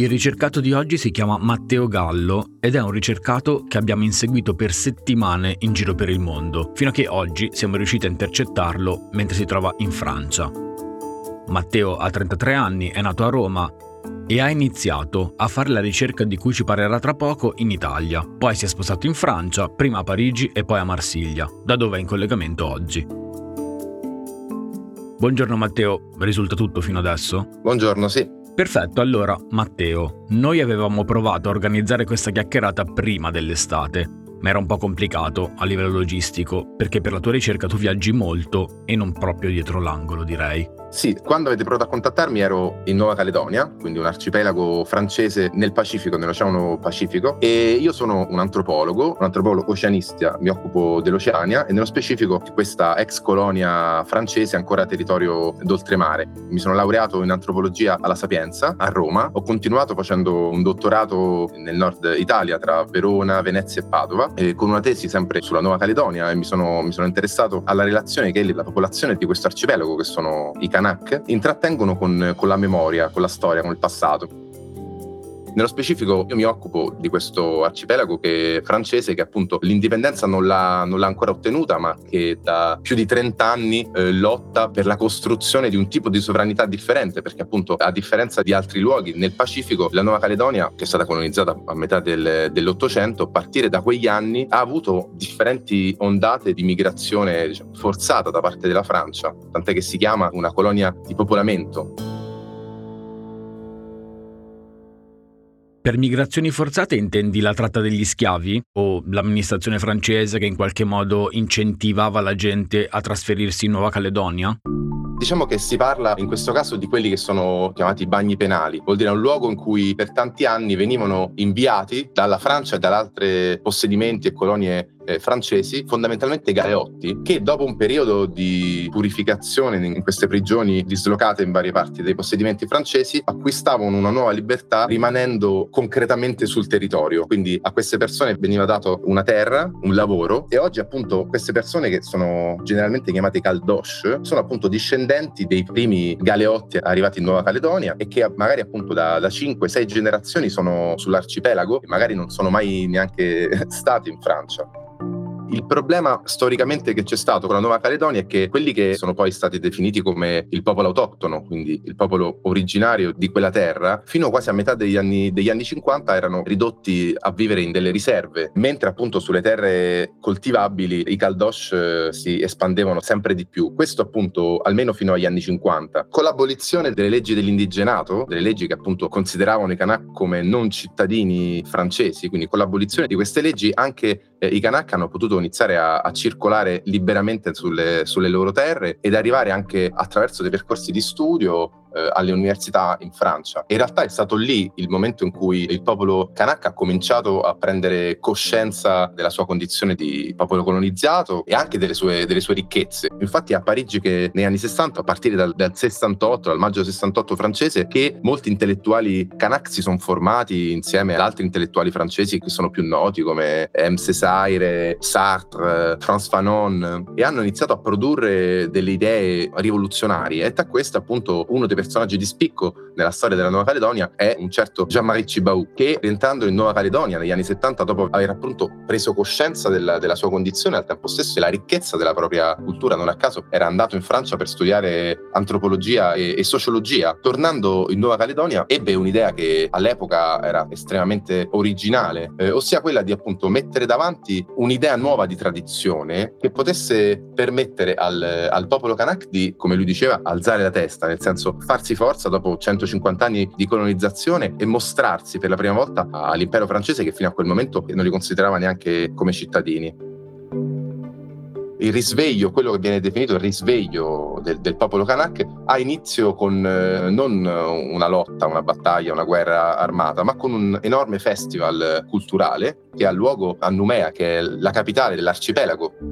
Il ricercato di oggi si chiama Matteo Gallo ed è un ricercato che abbiamo inseguito per settimane in giro per il mondo, fino a che oggi siamo riusciti a intercettarlo mentre si trova in Francia. Matteo ha 33 anni, è nato a Roma e ha iniziato a fare la ricerca di cui ci parlerà tra poco in Italia. Poi si è spostato in Francia, prima a Parigi e poi a Marsiglia, da dove è in collegamento oggi. Buongiorno Matteo, risulta tutto fino adesso? Buongiorno, sì. Perfetto, allora Matteo, noi avevamo provato a organizzare questa chiacchierata prima dell'estate, ma era un po' complicato a livello logistico, perché per la tua ricerca tu viaggi molto e non proprio dietro l'angolo, direi. Sì, quando avete provato a contattarmi ero in Nuova Caledonia, quindi un arcipelago francese nel Pacifico, nell'Oceano Pacifico, e io sono un antropologo, un antropologo oceanista, mi occupo dell'Oceania e nello specifico di questa ex colonia francese ancora territorio d'oltremare. Mi sono laureato in antropologia alla Sapienza a Roma, ho continuato facendo un dottorato nel nord Italia tra Verona, Venezia e Padova, e con una tesi sempre sulla Nuova Caledonia e mi sono, mi sono interessato alla relazione che la popolazione di questo arcipelago, che sono i Kanak intrattengono con, con la memoria, con la storia, con il passato. Nello specifico io mi occupo di questo arcipelago che, francese che appunto l'indipendenza non l'ha, non l'ha, ancora ottenuta ma che da più di 30 anni eh, lotta per la costruzione di un tipo di sovranità differente perché appunto a differenza di altri luoghi nel Pacifico la Nuova Caledonia che è stata colonizzata a metà del, dell'Ottocento a partire da quegli anni ha avuto differenti ondate di migrazione diciamo, forzata da parte della Francia tant'è che si chiama una colonia di popolamento Per migrazioni forzate intendi la tratta degli schiavi o l'amministrazione francese che in qualche modo incentivava la gente a trasferirsi in Nuova Caledonia? Diciamo che si parla in questo caso di quelli che sono chiamati bagni penali, vuol dire un luogo in cui per tanti anni venivano inviati dalla Francia e da altri possedimenti e colonie eh, francesi, fondamentalmente galeotti, che dopo un periodo di purificazione in queste prigioni dislocate in varie parti dei possedimenti francesi, acquistavano una nuova libertà rimanendo concretamente sul territorio. Quindi a queste persone veniva dato una terra, un lavoro e oggi appunto queste persone che sono generalmente chiamate caldoche sono appunto discendenti dei primi galeotti arrivati in Nuova Caledonia e che magari appunto da, da 5-6 generazioni sono sull'arcipelago e magari non sono mai neanche stati in Francia. Il problema storicamente che c'è stato con la Nuova Caledonia è che quelli che sono poi stati definiti come il popolo autoctono, quindi il popolo originario di quella terra, fino quasi a metà degli anni, degli anni 50 erano ridotti a vivere in delle riserve, mentre appunto sulle terre coltivabili i Caldosh eh, si espandevano sempre di più. Questo appunto almeno fino agli anni 50. Con l'abolizione delle leggi dell'indigenato, delle leggi che appunto consideravano i Kanak come non cittadini francesi, quindi con l'abolizione di queste leggi anche eh, i Kanak hanno potuto iniziare a, a circolare liberamente sulle, sulle, loro terre ed arrivare anche attraverso dei percorsi di studio eh, alle università in Francia. In realtà è stato lì il momento in cui il popolo Kanak ha cominciato a prendere coscienza della sua condizione di popolo colonizzato e anche delle sue, delle sue ricchezze. Infatti è a Parigi che negli anni 60, a partire dal, dal 68, dal maggio 68 francese, che molti intellettuali Kanak si sono formati insieme ad altri intellettuali francesi che sono più noti come M. Césaire, Sartre, Frantz Fanon e hanno iniziato a produrre delle idee rivoluzionarie e tra queste appunto uno dei personaggi di spicco nella storia della Nuova Caledonia è un certo Jean-Marie Cibau, che rientrando in Nuova Caledonia negli anni 70, dopo aver appunto preso coscienza della, della sua condizione, al tempo stesso e la ricchezza della propria cultura, non a caso era andato in Francia per studiare antropologia e, e sociologia. Tornando in Nuova Caledonia, ebbe un'idea che all'epoca era estremamente originale, eh, ossia quella di appunto mettere davanti un'idea nuova di tradizione che potesse permettere al, al popolo Kanak di, come lui diceva, alzare la testa, nel senso farsi forza dopo 150 anni di colonizzazione e mostrarsi per la prima volta all'impero francese che fino a quel momento non li considerava neanche come cittadini. Il risveglio, quello che viene definito il risveglio del, del popolo Kanak, ha inizio con eh, non una lotta, una battaglia, una guerra armata, ma con un enorme festival culturale che ha luogo a Numea, che è la capitale dell'arcipelago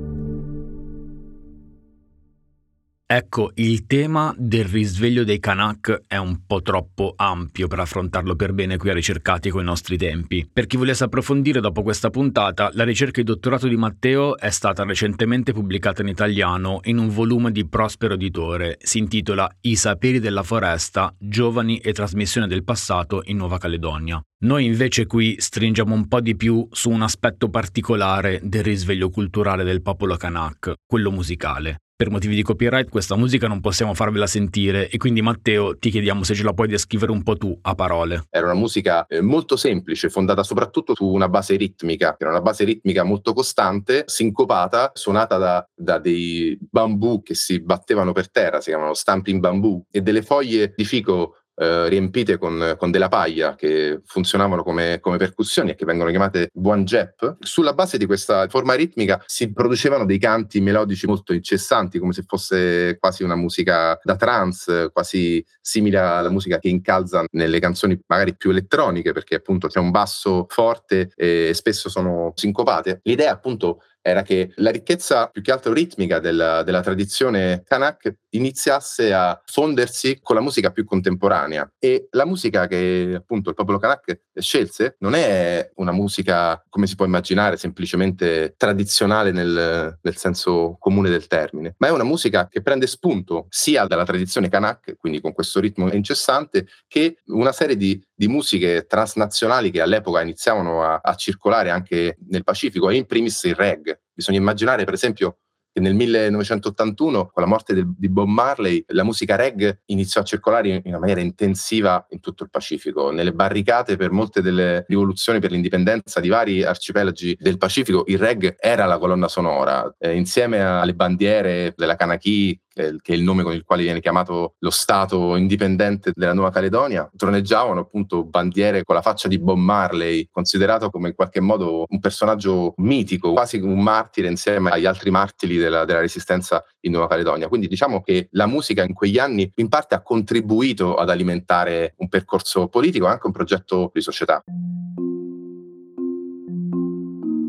Ecco, il tema del risveglio dei Kanak è un po' troppo ampio per affrontarlo per bene qui a Ricercati con i nostri tempi. Per chi volesse approfondire dopo questa puntata, la ricerca di dottorato di Matteo è stata recentemente pubblicata in italiano in un volume di Prospero Editore. Si intitola I saperi della foresta, giovani e trasmissione del passato in Nuova Caledonia. Noi invece qui stringiamo un po' di più su un aspetto particolare del risveglio culturale del popolo Kanak, quello musicale. Per motivi di copyright questa musica non possiamo farvela sentire e quindi Matteo ti chiediamo se ce la puoi descrivere un po' tu a parole. Era una musica eh, molto semplice, fondata soprattutto su una base ritmica, era una base ritmica molto costante, sincopata, suonata da, da dei bambù che si battevano per terra, si chiamano stamping bambù, e delle foglie di fico eh, riempite con, con, della paglia che funzionavano come, come, percussioni e che vengono chiamate buon jep. Sulla base di questa forma ritmica si producevano dei canti melodici molto incessanti, come se fosse quasi una musica da trance, quasi simile alla musica che incalza nelle canzoni magari più elettroniche, perché appunto c'è un basso forte e spesso sono sincopate. L'idea appunto era che la ricchezza più che altro ritmica della, della tradizione Kanak iniziasse a fondersi con la musica più contemporanea. E la musica che appunto il popolo Kanak scelse non è una musica come si può immaginare semplicemente tradizionale nel, nel senso comune del termine, ma è una musica che prende spunto sia dalla tradizione Kanak, quindi con questo ritmo incessante, che una serie di, di musiche transnazionali che all'epoca iniziavano a, a circolare anche nel Pacifico e in primis il reggae Bisogna immaginare, per esempio, che nel 1981, con la morte del, di Bob Marley, la musica reggae iniziò a circolare in, in, una maniera intensiva in tutto il Pacifico. Nelle barricate per molte delle rivoluzioni per l'indipendenza di vari arcipelagi del Pacifico, il reggae era la colonna sonora, eh, insieme alle bandiere della Kanaki, che è il nome con il quale viene chiamato lo Stato indipendente della Nuova Caledonia, troneggiavano appunto bandiere con la faccia di Bob Marley, considerato come in qualche modo un personaggio mitico, quasi un martire insieme agli altri martiri della, della resistenza in Nuova Caledonia. Quindi diciamo che la musica in quegli anni in parte ha contribuito ad alimentare un percorso politico e anche un progetto di società.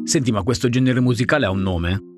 Senti, ma questo genere musicale ha un nome?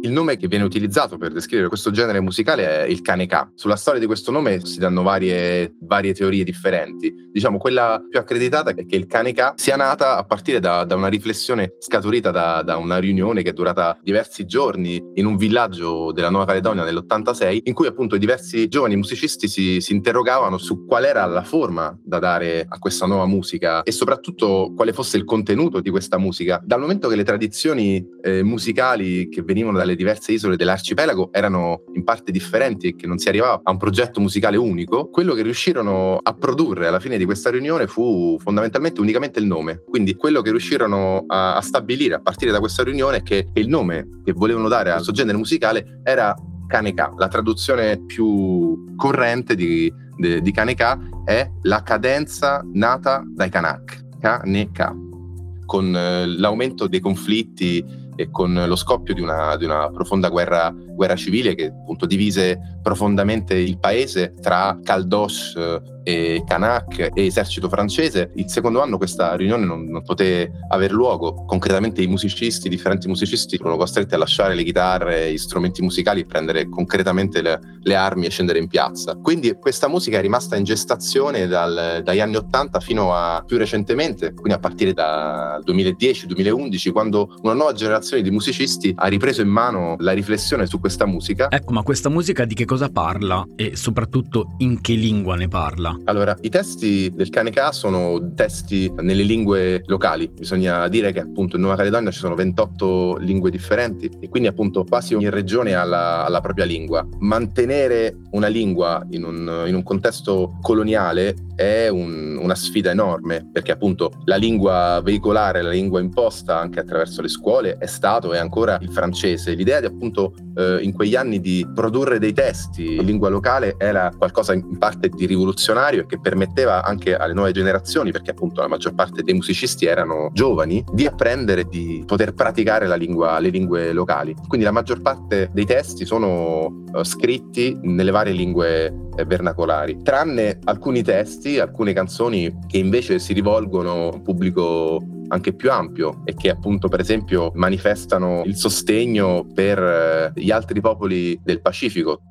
Il nome che viene utilizzato per descrivere questo genere musicale è il kaneka. Sulla storia di questo nome si danno varie, varie teorie differenti. Diciamo, quella più accreditata è che il kaneka sia nata a partire da, da una riflessione scaturita da, da, una riunione che è durata diversi giorni in un villaggio della Nuova Caledonia nell'86, in cui appunto diversi giovani musicisti si, si interrogavano su qual era la forma da dare a questa nuova musica e soprattutto quale fosse il contenuto di questa musica. Dal momento che le tradizioni eh, musicali che venivano dalle diverse isole dell'arcipelago erano in parte differenti e che non si arrivava a un progetto musicale unico, quello che riuscirono a produrre alla fine di questa riunione fu fondamentalmente unicamente il nome. Quindi quello che riuscirono a, a stabilire a partire da questa riunione è che il nome che volevano dare a questo genere musicale era Kaneka. La traduzione più corrente di, di, di Kaneka è la cadenza nata dai Kanak. Kaneka. Con eh, l'aumento dei conflitti e con lo scoppio di una, di una profonda guerra, guerra, civile che appunto divise profondamente il paese tra Caldos e Kanak e esercito francese. Il secondo anno questa riunione non, non poté aver luogo. Concretamente i musicisti, differenti musicisti, furono costretti a lasciare le chitarre, gli strumenti musicali, prendere concretamente le, le armi e scendere in piazza. Quindi questa musica è rimasta in gestazione dal, dagli anni 80 fino a più recentemente, quindi a partire dal 2010-2011, quando una nuova generazione di musicisti ha ripreso in mano la riflessione su questa musica. Ecco, ma questa musica di che cosa parla e soprattutto in che lingua ne parla? Allora, i testi del Kaneka sono testi nelle lingue locali. Bisogna dire che appunto in Nuova Caledonia ci sono 28 lingue differenti e quindi appunto quasi ogni regione ha la, ha la propria lingua. Mantenere una lingua in un, in un contesto coloniale è un, una sfida enorme perché appunto la lingua veicolare, la lingua imposta anche attraverso le scuole è stato e ancora il francese. L'idea di appunto eh, in quegli anni di produrre dei testi in lingua locale era qualcosa in parte di rivoluzionario e che permetteva anche alle nuove generazioni, perché appunto la maggior parte dei musicisti erano giovani, di apprendere, di poter praticare la lingua, le lingue locali. Quindi la maggior parte dei testi sono uh, scritti nelle varie lingue eh, vernacolari, tranne alcuni testi, alcune canzoni che invece si rivolgono a un pubblico anche più ampio e che appunto per esempio manifestano il sostegno per eh, gli altri popoli del Pacifico,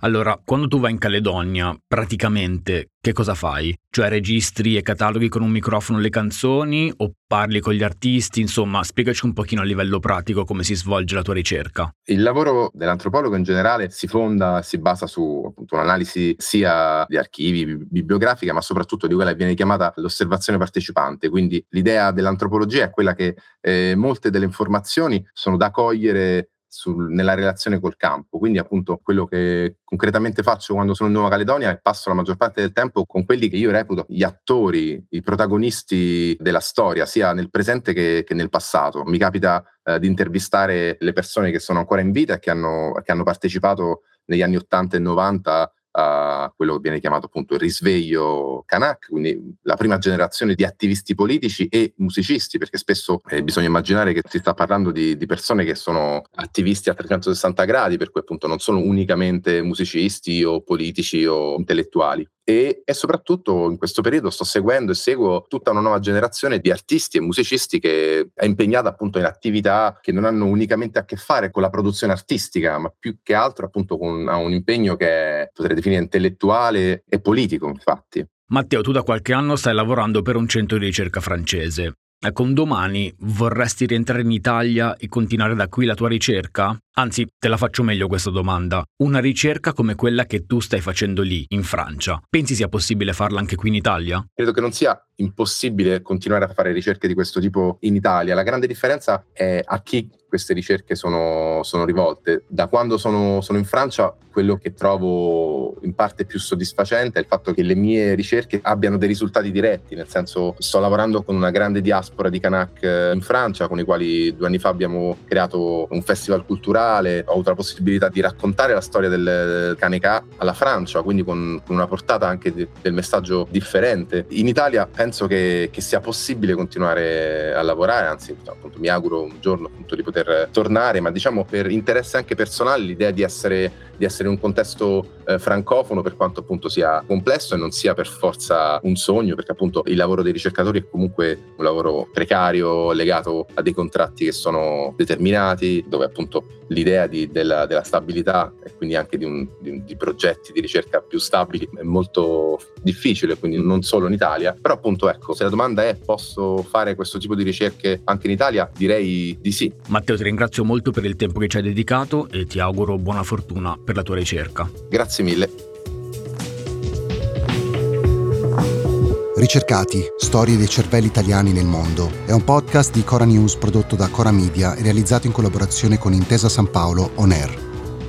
allora, quando tu vai in Caledonia, praticamente che cosa fai? Cioè registri e cataloghi con un microfono le canzoni o parli con gli artisti? Insomma, spiegaci un pochino a livello pratico come si svolge la tua ricerca. Il lavoro dell'antropologo in generale si fonda, si basa su appunto, un'analisi sia di archivi, bibliografica, ma soprattutto di quella che viene chiamata l'osservazione partecipante. Quindi l'idea dell'antropologia è quella che eh, molte delle informazioni sono da cogliere sul, nella relazione col campo. Quindi appunto quello che concretamente faccio quando sono in Nuova Caledonia è passo la maggior parte del tempo con quelli che io reputo gli attori, i protagonisti della storia, sia nel presente che, che nel passato. Mi capita eh, di intervistare le persone che sono ancora in vita e che hanno, che hanno partecipato negli anni 80 e 90 a quello che viene chiamato appunto il risveglio Kanak, quindi la prima generazione di attivisti politici e musicisti, perché spesso eh, bisogna immaginare che si sta parlando di, di, persone che sono attivisti a 360 gradi, per cui appunto non sono unicamente musicisti o politici o intellettuali e, e, soprattutto in questo periodo sto seguendo e seguo tutta una nuova generazione di artisti e musicisti che è impegnata appunto in attività che non hanno unicamente a che fare con la produzione artistica, ma più che altro appunto con un impegno che potrei definire intellettuale e politico, infatti. Matteo, tu da qualche anno stai lavorando per un centro di ricerca francese. Ecco, un domani vorresti rientrare in Italia e continuare da qui la tua ricerca? Anzi, te la faccio meglio questa domanda. Una ricerca come quella che tu stai facendo lì, in Francia, pensi sia possibile farla anche qui in Italia? Credo che non sia impossibile continuare a fare ricerche di questo tipo in Italia. La grande differenza è a chi queste ricerche sono, sono rivolte. Da quando sono, sono, in Francia, quello che trovo in parte più soddisfacente è il fatto che le mie ricerche abbiano dei risultati diretti, nel senso sto lavorando con una grande diaspora di Kanak eh, in Francia, con i quali due anni fa abbiamo creato un festival culturale, ho avuto la possibilità di raccontare la storia del Kaneka alla Francia, quindi con, una portata anche del messaggio differente. In Italia penso che, che sia possibile continuare a lavorare, anzi appunto, mi auguro un giorno appunto, di poter tornare, ma diciamo per interesse anche personale l'idea di essere di essere in un contesto eh, francofono per quanto appunto sia complesso e non sia per forza un sogno perché appunto il lavoro dei ricercatori è comunque un lavoro precario legato a dei contratti che sono determinati dove appunto l'idea di, della, della, stabilità e quindi anche di, un, di, di, progetti di ricerca più stabili è molto difficile quindi non solo in Italia. Però appunto ecco se la domanda è posso fare questo tipo di ricerche anche in Italia? Direi di sì. Matteo ti ringrazio molto per il tempo che ci hai dedicato e ti auguro buona fortuna per la tua ricerca. Grazie mille. Ricercati, storie dei cervelli italiani nel mondo è un podcast di Cora News prodotto da Cora Media e realizzato in collaborazione con Intesa San Paolo On Air.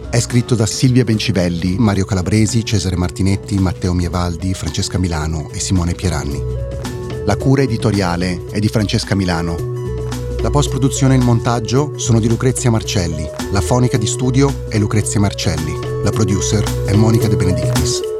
È scritto da Silvia Bencivelli, Mario Calabresi, Cesare Martinetti, Matteo Mievaldi, Francesca Milano e Simone Pieranni. La cura editoriale è di Francesca Milano la post-produzione e il montaggio sono di Lucrezia Marcelli. La fonica di studio è Lucrezia Marcelli. La producer è Monica De Benedictis.